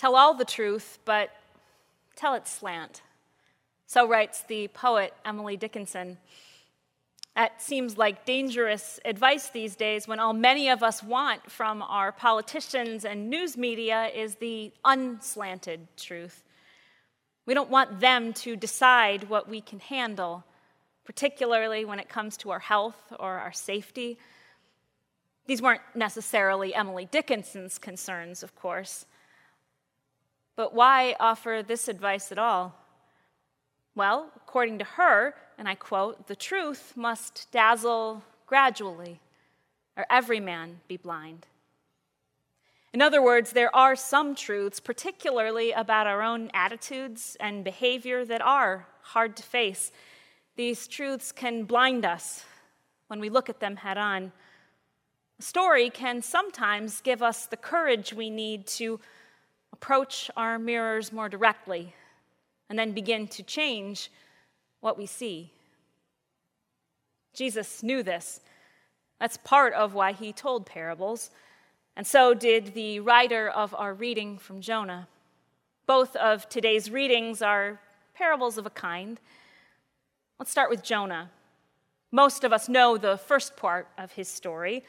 Tell all the truth, but tell it slant. So writes the poet Emily Dickinson. That seems like dangerous advice these days when all many of us want from our politicians and news media is the unslanted truth. We don't want them to decide what we can handle, particularly when it comes to our health or our safety. These weren't necessarily Emily Dickinson's concerns, of course. But why offer this advice at all? Well, according to her, and I quote, the truth must dazzle gradually, or every man be blind. In other words, there are some truths, particularly about our own attitudes and behavior, that are hard to face. These truths can blind us when we look at them head on. A story can sometimes give us the courage we need to approach our mirrors more directly and then begin to change what we see. Jesus knew this. That's part of why he told parables. And so did the writer of our reading from Jonah. Both of today's readings are parables of a kind. Let's start with Jonah. Most of us know the first part of his story.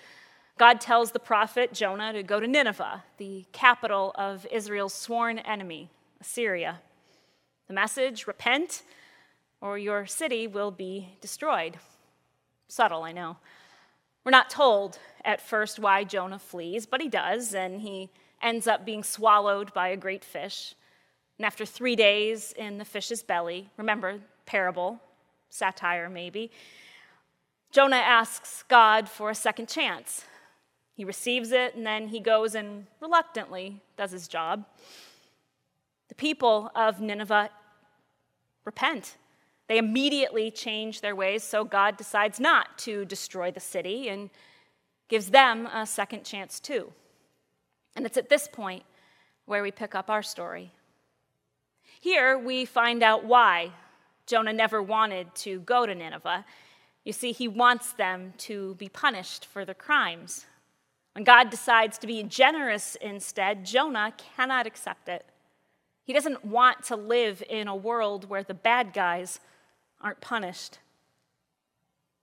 God tells the prophet Jonah to go to Nineveh, the capital of Israel's sworn enemy, Assyria. The message repent, or your city will be destroyed. Subtle, I know. We're not told at first why Jonah flees, but he does, and he ends up being swallowed by a great fish. And after three days in the fish's belly, remember, parable, satire maybe, Jonah asks God for a second chance. He receives it, and then he goes and reluctantly does his job. The people of Nineveh repent. They immediately change their ways, so God decides not to destroy the city and gives them a second chance too. And it's at this point where we pick up our story. Here we find out why Jonah never wanted to go to Nineveh. You see, he wants them to be punished for their crimes. When God decides to be generous instead, Jonah cannot accept it. He doesn't want to live in a world where the bad guys aren't punished.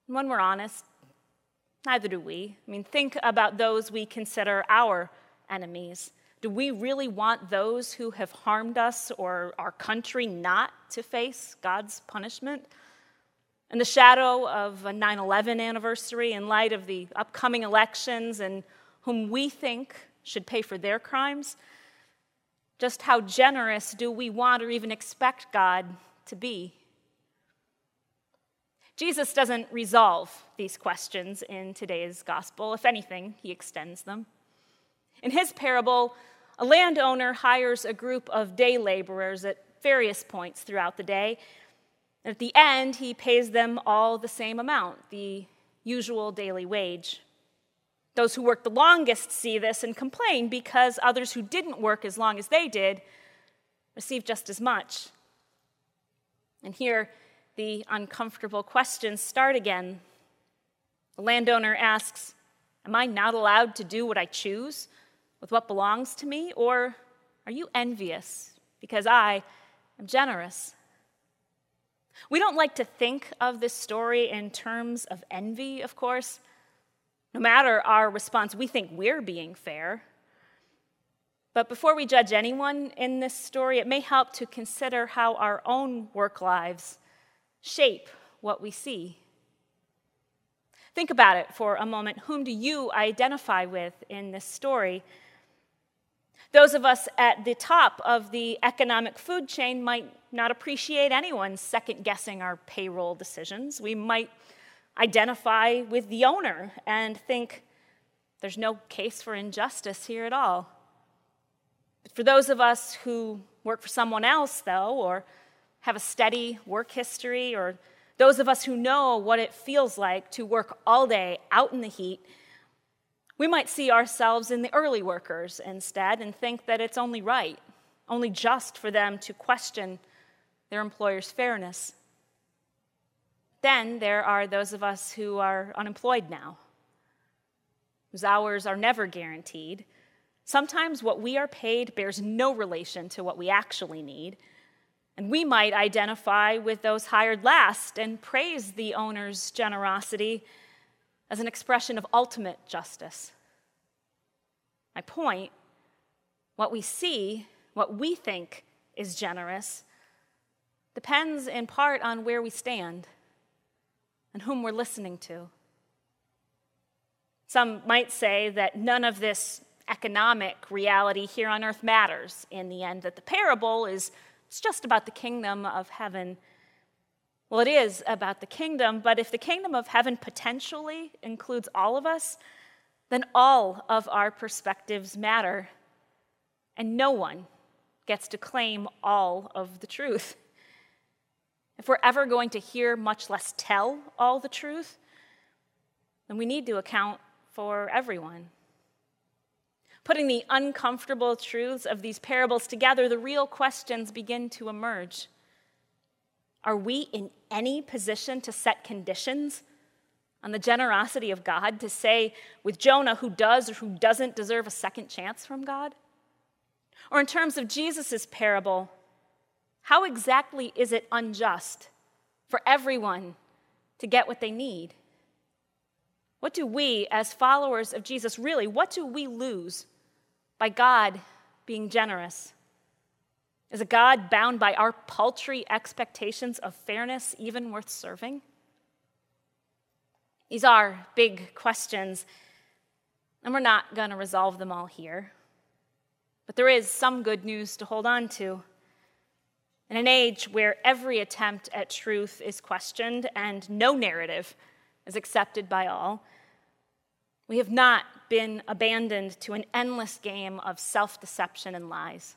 And when we're honest, neither do we. I mean, think about those we consider our enemies. Do we really want those who have harmed us or our country not to face God's punishment? In the shadow of a 9 11 anniversary, in light of the upcoming elections and whom we think should pay for their crimes, just how generous do we want or even expect God to be? Jesus doesn't resolve these questions in today's gospel. If anything, he extends them. In his parable, a landowner hires a group of day laborers at various points throughout the day. At the end, he pays them all the same amount, the usual daily wage. Those who work the longest see this and complain because others who didn't work as long as they did receive just as much. And here, the uncomfortable questions start again. The landowner asks, Am I not allowed to do what I choose with what belongs to me? Or are you envious because I am generous? We don't like to think of this story in terms of envy, of course. No matter our response, we think we're being fair. But before we judge anyone in this story, it may help to consider how our own work lives shape what we see. Think about it for a moment. Whom do you identify with in this story? Those of us at the top of the economic food chain might not appreciate anyone second guessing our payroll decisions. We might identify with the owner and think there's no case for injustice here at all. But for those of us who work for someone else, though, or have a steady work history, or those of us who know what it feels like to work all day out in the heat, we might see ourselves in the early workers instead and think that it's only right, only just for them to question their employer's fairness. Then there are those of us who are unemployed now, whose hours are never guaranteed, Sometimes what we are paid bears no relation to what we actually need. And we might identify with those hired last and praise the owner's generosity as an expression of ultimate justice. My point what we see, what we think is generous, depends in part on where we stand and whom we're listening to. Some might say that none of this economic reality here on earth matters in the end, that the parable is it's just about the kingdom of heaven. Well, it is about the kingdom, but if the kingdom of heaven potentially includes all of us, then all of our perspectives matter, and no one gets to claim all of the truth. If we're ever going to hear, much less tell, all the truth, then we need to account for everyone. Putting the uncomfortable truths of these parables together, the real questions begin to emerge. Are we in any position to set conditions on the generosity of God, to say with Jonah who does or who doesn't deserve a second chance from God? Or in terms of Jesus' parable, how exactly is it unjust for everyone to get what they need? What do we, as followers of Jesus, really, what do we lose by God being generous? Is a God bound by our paltry expectations of fairness even worth serving? These are big questions, and we're not going to resolve them all here. But there is some good news to hold on to. In an age where every attempt at truth is questioned and no narrative is accepted by all, we have not been abandoned to an endless game of self deception and lies.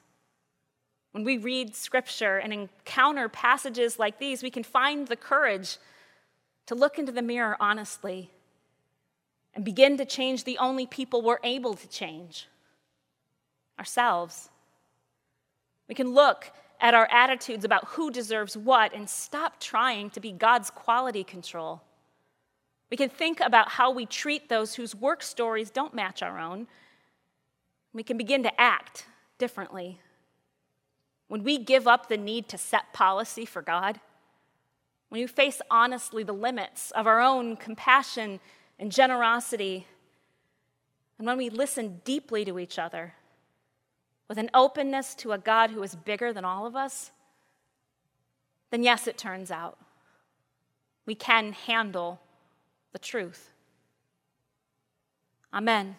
When we read scripture and encounter passages like these, we can find the courage to look into the mirror honestly and begin to change the only people we're able to change ourselves. We can look at our attitudes about who deserves what and stop trying to be God's quality control. We can think about how we treat those whose work stories don't match our own. We can begin to act differently. When we give up the need to set policy for God, when we face honestly the limits of our own compassion and generosity, and when we listen deeply to each other with an openness to a God who is bigger than all of us, then yes, it turns out we can handle the truth. Amen.